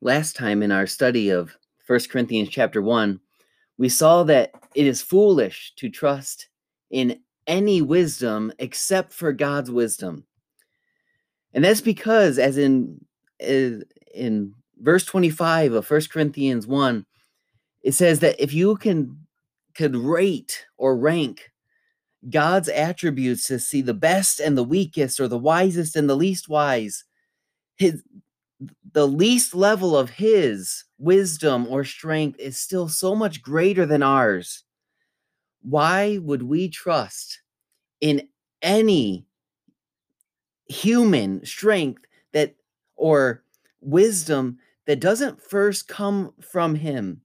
last time in our study of First Corinthians chapter 1, we saw that it is foolish to trust in any wisdom except for God's wisdom. And that's because, as in, in verse 25 of First Corinthians 1, it says that if you can could rate or rank God's attributes to see the best and the weakest or the wisest and the least wise, his the least level of his wisdom or strength is still so much greater than ours. Why would we trust in any human strength that or wisdom that doesn't first come from him?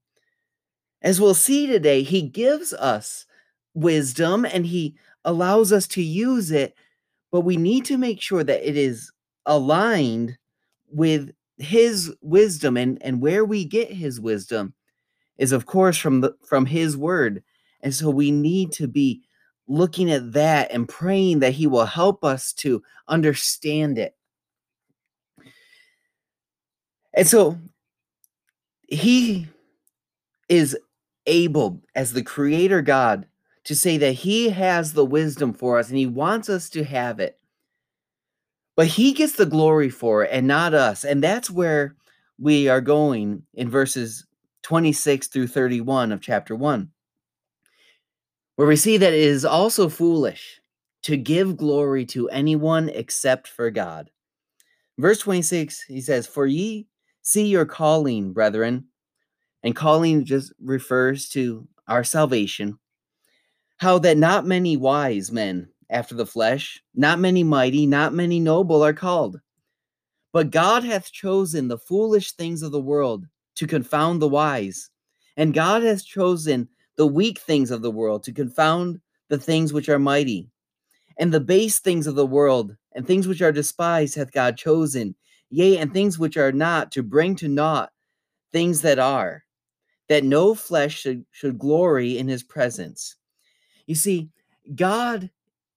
As we'll see today, he gives us wisdom and he allows us to use it, but we need to make sure that it is aligned with his wisdom and and where we get his wisdom is of course from the from his word. And so we need to be looking at that and praying that he will help us to understand it. And so he is able as the creator god to say that he has the wisdom for us and he wants us to have it but he gets the glory for it and not us. And that's where we are going in verses 26 through 31 of chapter 1, where we see that it is also foolish to give glory to anyone except for God. Verse 26, he says, For ye see your calling, brethren, and calling just refers to our salvation, how that not many wise men after the flesh. Not many mighty, not many noble are called. But God hath chosen the foolish things of the world to confound the wise. And God hath chosen the weak things of the world to confound the things which are mighty. And the base things of the world and things which are despised hath God chosen, yea, and things which are not, to bring to naught things that are, that no flesh should, should glory in his presence. You see, God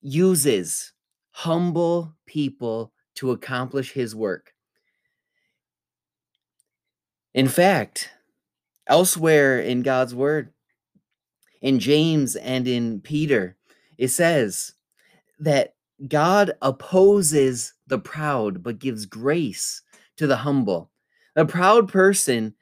uses humble people to accomplish his work. In fact, elsewhere in God's word, in James and in Peter, it says that God opposes the proud but gives grace to the humble. A proud person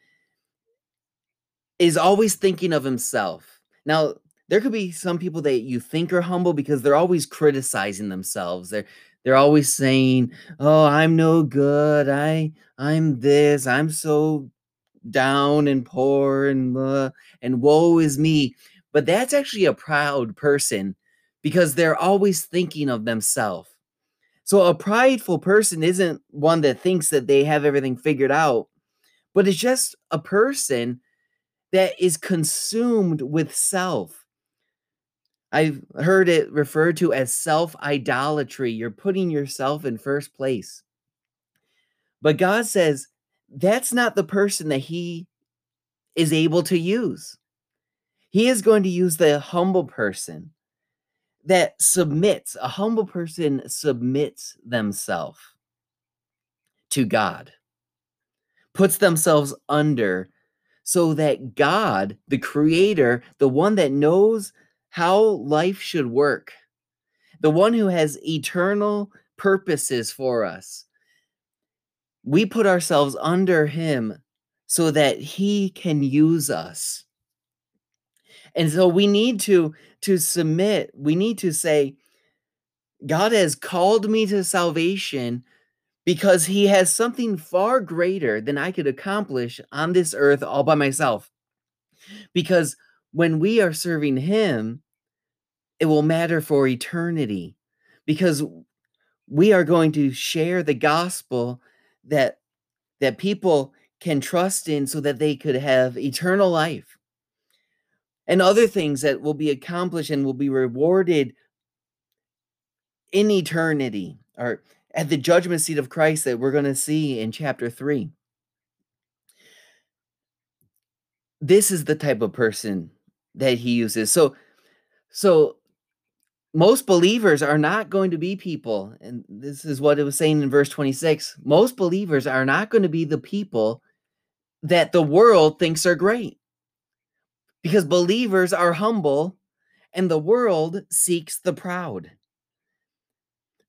is always thinking of himself. Now, there could be some people that you think are humble because they're always criticizing themselves. They're they're always saying, "Oh, I'm no good. I I'm this. I'm so down and poor and uh, and woe is me." But that's actually a proud person because they're always thinking of themselves. So a prideful person isn't one that thinks that they have everything figured out, but it's just a person that is consumed with self I've heard it referred to as self idolatry. You're putting yourself in first place. But God says that's not the person that He is able to use. He is going to use the humble person that submits. A humble person submits themselves to God, puts themselves under so that God, the creator, the one that knows how life should work, the one who has eternal purposes for us. We put ourselves under him so that he can use us. And so we need to to submit. We need to say God has called me to salvation because he has something far greater than I could accomplish on this earth all by myself. Because when we are serving him, it will matter for eternity because we are going to share the gospel that that people can trust in so that they could have eternal life. And other things that will be accomplished and will be rewarded in eternity or at the judgment seat of Christ that we're going to see in chapter 3 this is the type of person that he uses. So so most believers are not going to be people and this is what it was saying in verse 26 most believers are not going to be the people that the world thinks are great. Because believers are humble and the world seeks the proud.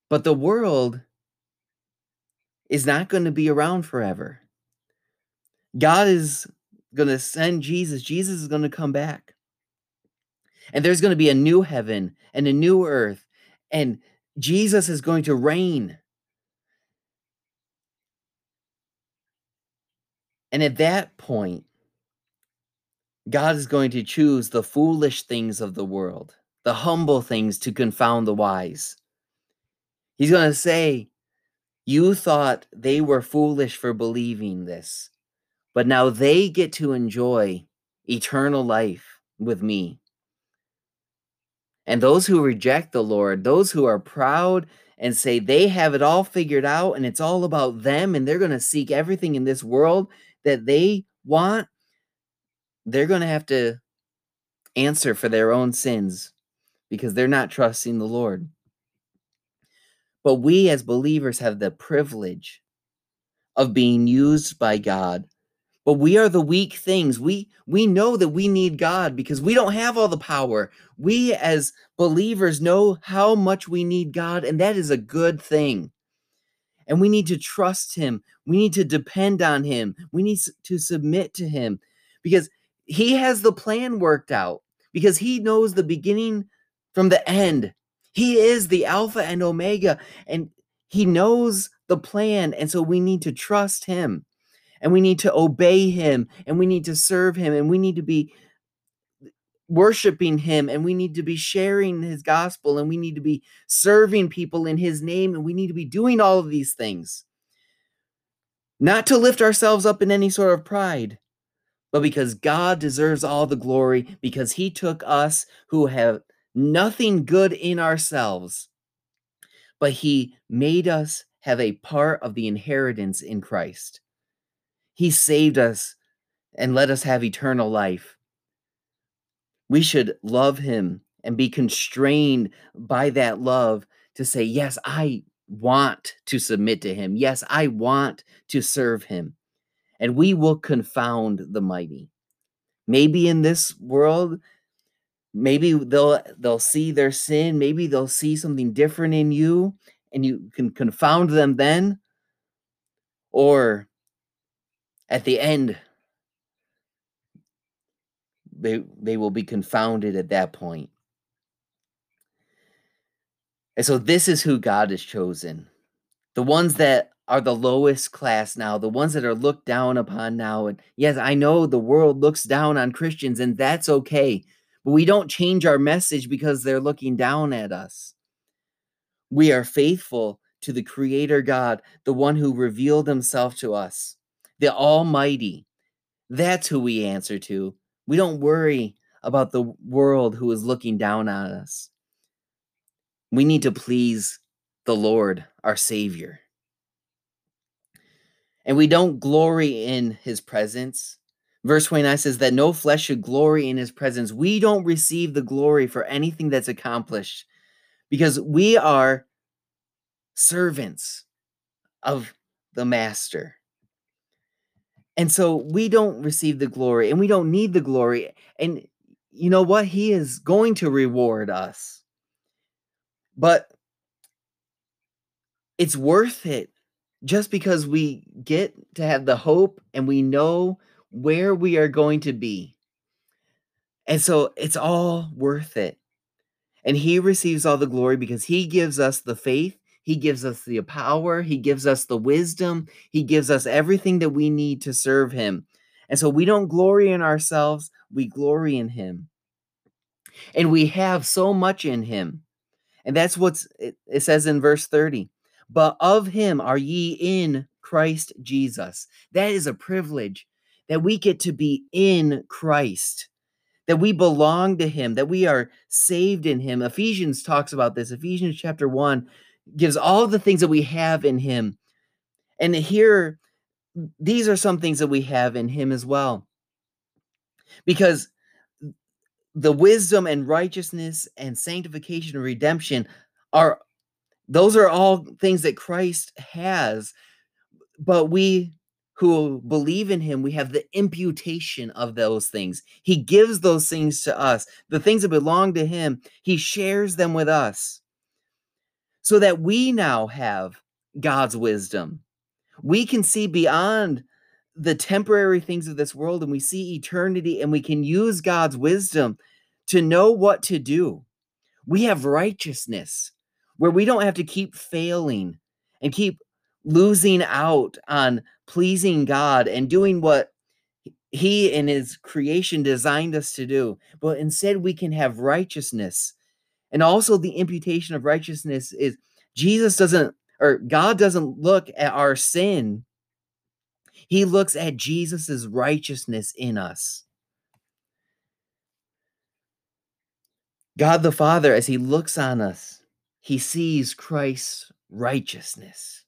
But the world is not going to be around forever. God is going to send Jesus. Jesus is going to come back. And there's going to be a new heaven and a new earth. And Jesus is going to reign. And at that point, God is going to choose the foolish things of the world, the humble things to confound the wise. He's going to say, You thought they were foolish for believing this, but now they get to enjoy eternal life with me. And those who reject the Lord, those who are proud and say they have it all figured out and it's all about them and they're going to seek everything in this world that they want, they're going to have to answer for their own sins because they're not trusting the Lord. But we as believers have the privilege of being used by God but we are the weak things. We we know that we need god because we don't have all the power. We as believers know how much we need god and that is a good thing. And we need to trust him. We need to depend on him. We need to submit to him because he has the plan worked out because he knows the beginning from the end. He is the alpha and omega and he knows the plan and so we need to trust him and we need to obey him and we need to serve him and we need to be worshiping him and we need to be sharing his gospel and we need to be serving people in his name and we need to be doing all of these things. Not to lift ourselves up in any sort of pride but because God deserves all the glory because he took us who have nothing good in ourselves but he made us have a part of the inheritance in Christ he saved us and let us have eternal life. We should love him and be constrained by that love to say, Yes, I want to submit to him. Yes, I want to serve him. And we will confound the mighty. Maybe in this world, maybe they'll they'll see their sin, maybe they'll see something different in you and you can confound them then. Or at the end they they will be confounded at that point. And so this is who god has chosen. The ones that are the lowest class now the ones that are looked down upon now and yes i know the world looks down on christians and that's okay but we don't change our message because they're looking down at us. We are faithful to the creator god the one who revealed himself to us the Almighty. That's who we answer to. We don't worry about the world who is looking down on us. We need to please the Lord, our Savior. And we don't glory in his presence. Verse 29 says that no flesh should glory in his presence. We don't receive the glory for anything that's accomplished because we are servants of the Master. And so we don't receive the glory and we don't need the glory. And you know what? He is going to reward us. But it's worth it just because we get to have the hope and we know where we are going to be. And so it's all worth it. And he receives all the glory because he gives us the faith he gives us the power, He gives us the wisdom, He gives us everything that we need to serve Him. And so we don't glory in ourselves, we glory in Him. And we have so much in Him. And that's what it, says in verse 30. But of Him are ye in Christ Jesus. That is a privilege that we get to be in Christ that we belong to him, that we are saved in him. Ephesians talks about this. Ephesians chapter 1 gives all the things that we have in him. And here, these are some things that we have in him as well. Because the wisdom and righteousness and sanctification and redemption are those are all things that Christ has but we who believe in him, we have the imputation of those things. He gives those things to us. The things that belong to him, he shares them with us so that we now have God's wisdom. We can see beyond the temporary things of this world and we see eternity and we can use God's wisdom to know what to do. We have righteousness where we don't have to keep failing and keep losing out on pleasing God and doing what He and His creation designed us to do. But instead, we can have righteousness. And also, the imputation of righteousness is Jesus doesn't, or God doesn't look at our sin, He looks at Jesus's righteousness in us. God the Father, as He looks on us, He sees Christ's righteousness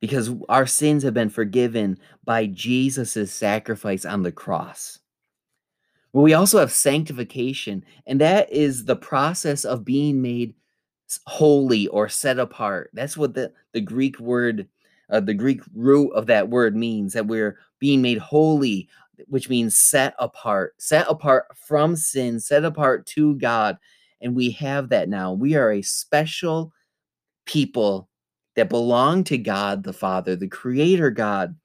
because our sins have been forgiven by Jesus' sacrifice on the cross. But we also have sanctification, and that is the process of being made holy or set apart. That's what the, the Greek word, uh, the Greek root of that word means that we're being made holy, which means set apart, set apart from sin, set apart to God. And we have that now. We are a special people that belong to God the Father, the Creator God,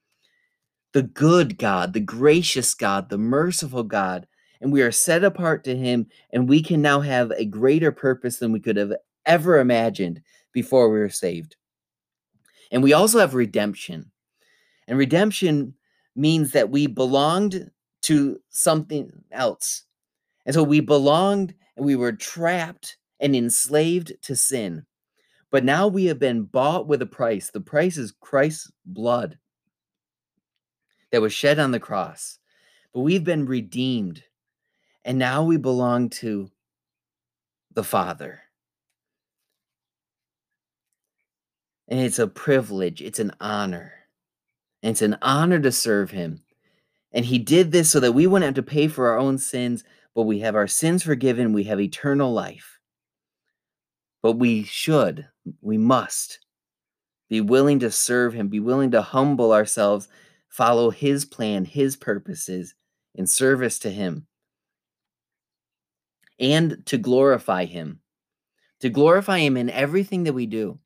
the good God, the gracious God, the merciful God. And we are set apart to Him, and we can now have a greater purpose than we could have ever imagined before we were saved. And we also have redemption. And redemption means that we belonged to something else. And so we belonged and we were trapped and enslaved to sin. But now we have been bought with a price. The price is Christ's blood that was shed on the cross. But we've been redeemed. And now we belong to the Father. And it's a privilege, it's an honor. And it's an honor to serve Him. And He did this so that we wouldn't have to pay for our own sins, but we have our sins forgiven, we have eternal life. But we should, we must be willing to serve Him, be willing to humble ourselves, follow His plan, His purposes in service to Him, and to glorify Him, to glorify Him in everything that we do.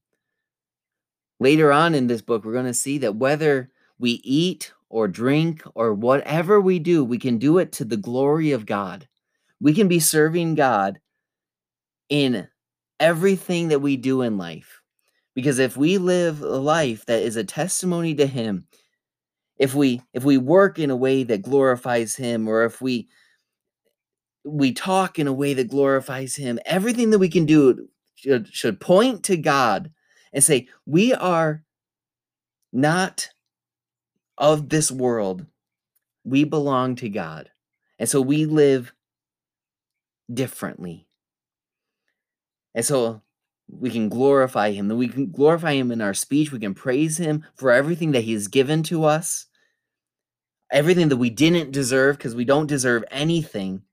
Later on in this book, we're going to see that whether we eat or drink or whatever we do, we can do it to the glory of God. We can be serving God in everything that we do in life. Because if we live a life that is a testimony to him, if we if we work in a way that glorifies him or if we we talk in a way that glorifies him, everything that we can do should, should point to God and say, we are not of this world. We belong to God. And so we live differently. And so we can glorify him. We can glorify him in our speech. We can praise him for everything that he has given to us, everything that we didn't deserve because we don't deserve anything.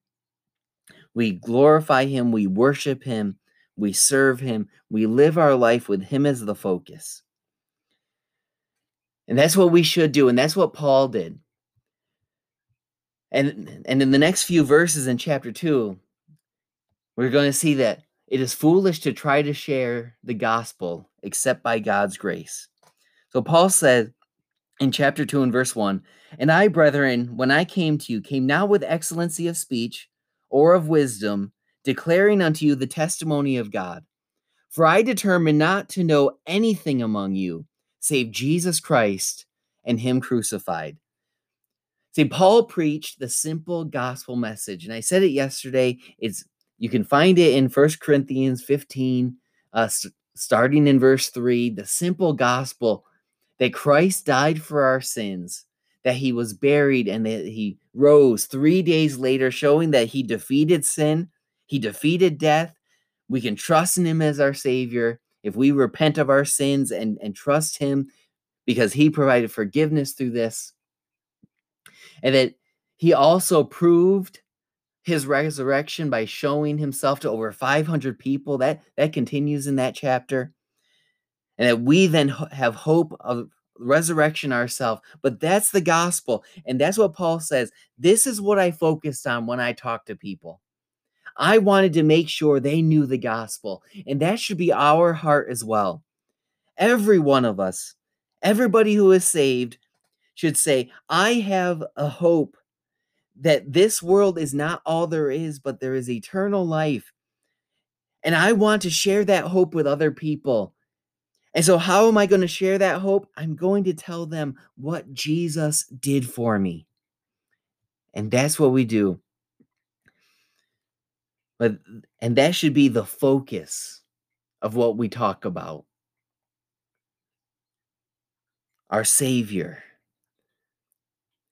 We glorify him. We worship him. We serve him. We live our life with him as the focus. And that's what we should do. And that's what Paul did. And, and in the next few verses in chapter 2, we're going to see that it is foolish to try to share the gospel except by God's grace. So Paul said in chapter 2 and verse 1 And I, brethren, when I came to you, came not with excellency of speech or of wisdom, declaring unto you the testimony of God. For I determined not to know anything among you save Jesus Christ and Him crucified. See, Paul preached the simple gospel message, and I said it yesterday. It's you can find it in First Corinthians 15, uh, starting in verse 3, the simple gospel that Christ died for our sins, that he was buried, and that he rose three days later, showing that he defeated sin, he defeated death. We can trust in him as our Savior if we repent of our sins and, and trust him because he provided forgiveness through this. And that he also proved his resurrection by showing himself to over 500 people that that continues in that chapter and that we then have hope of resurrection ourselves. But that's the gospel. And that's what Paul says. This is what I focused on when I talk to people. I wanted to make sure they knew the gospel. And that should be our heart as well. Every one of us, everybody who is saved, should say, I have a hope that this world is not all there is, but there is eternal life. And I want to share that hope with other people. And so, how am I going to share that hope? I'm going to tell them what Jesus did for me. And that's what we do. But and that should be the focus of what we talk about. Our Savior.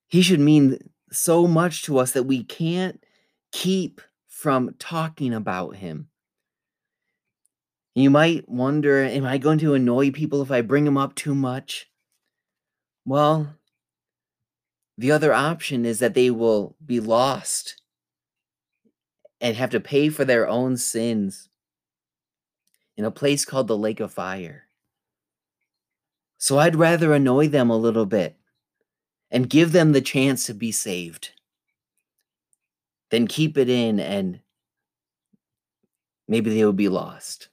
He should mean so much to us that we can't keep from talking about him. You might wonder, am I going to annoy people if I bring them up too much? Well, the other option is that they will be lost and have to pay for their own sins in a place called the lake of fire. So I'd rather annoy them a little bit and give them the chance to be saved than keep it in and maybe they will be lost.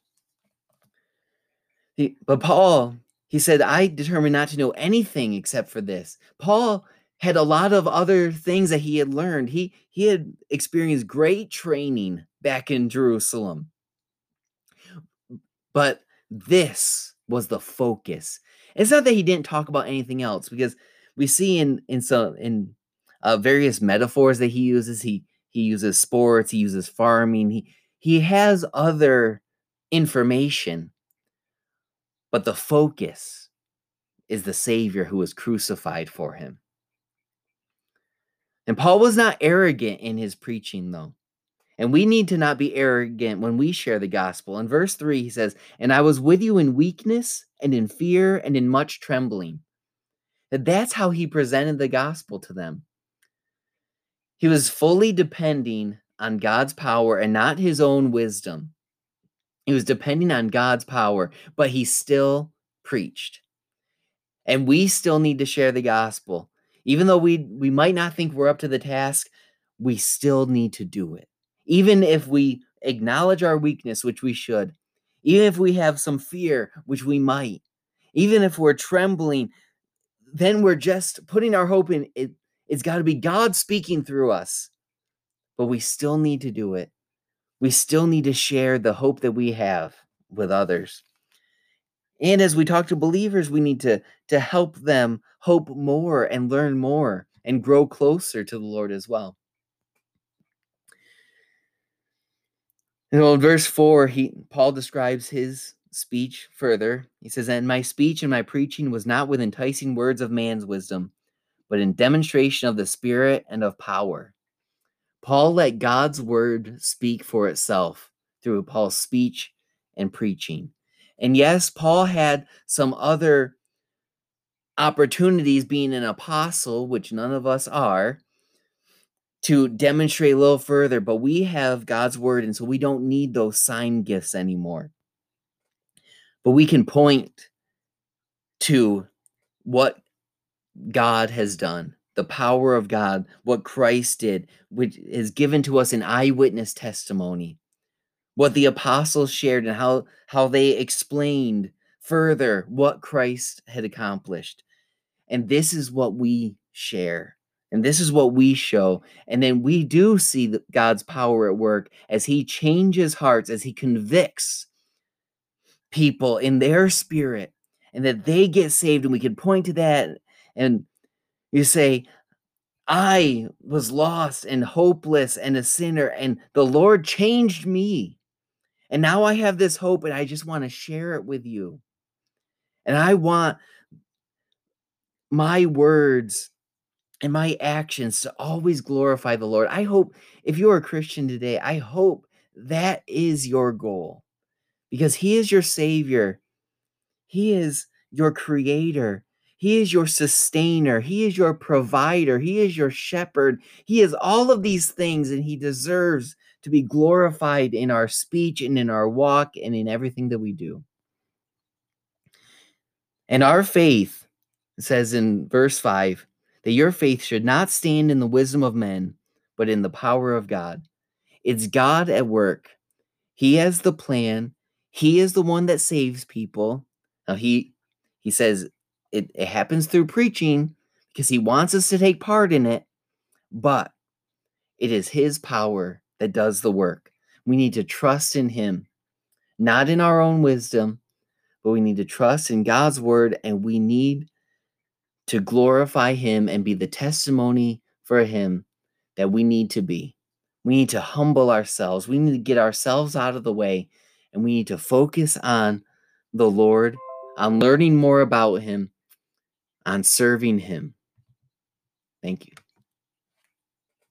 But Paul, he said, I determined not to know anything except for this. Paul had a lot of other things that he had learned. He he had experienced great training back in Jerusalem. But this was the focus. It's not that he didn't talk about anything else because we see in in some in uh, various metaphors that he uses. He he uses sports. He uses farming. He he has other information, but the focus is the Savior who was crucified for him. And Paul was not arrogant in his preaching, though. And we need to not be arrogant when we share the gospel. In verse 3, he says, And I was with you in weakness and in fear and in much trembling. That that's how he presented the gospel to them. He was fully depending on God's power and not his own wisdom. He was depending on God's power, but he still preached. And we still need to share the gospel even though we we might not think we're up to the task, we still need to do it. Even if we acknowledge our weakness, which we should, even if we have some fear, which we might, even if we're trembling, then we're just putting our hope in it. It's got to be God speaking through us. But we still need to do it. We still need to share the hope that we have with others. And as we talk to believers, we need to, to help them hope more and learn more and grow closer to the Lord as well. You know, in verse 4, he Paul describes his speech further. He says, And my speech and my preaching was not with enticing words of man's wisdom, but in demonstration of the Spirit and of power. Paul let God's word speak for itself through Paul's speech and preaching. And yes, Paul had some other opportunities being an apostle, which none of us are, to demonstrate a little further, but we have God's word, and so we don't need those sign gifts anymore. But we can point to what God has done, the power of God, what Christ did, which is given to us in eyewitness testimony what the apostles shared and how how they explained further what Christ had accomplished. And this is what we share. And this is what we show. And then we do see God's power at work as he changes hearts, as he convicts people in their spirit, and that they get saved. And we can point to that and you say, I was lost and hopeless and a sinner, and the Lord changed me. And now I have this hope and I just want to share it with you. And I want my words and my actions to always glorify the Lord. I hope if you're a Christian today, I hope that is your goal because He is your Savior, He is your Creator, He is your sustainer, He is your provider, He is your shepherd, He is all of these things, and He deserves to be glorified in our speech and in our walk and in everything that we do. And our faith says in verse 5 that your faith should not stand in the wisdom of men, but in the power of God. It's God at work. He has the plan. He is the one that saves people. Now he he says it, it happens through preaching because he wants us to take part in it, but it is his power that does the work. We need to trust in him, not in our own wisdom, but we need to trust in God's word and we need to glorify him and be the testimony for him that we need to be. We need to humble ourselves. We need to get ourselves out of the way and we need to focus on the Lord, on learning more about him, on serving him. Thank you.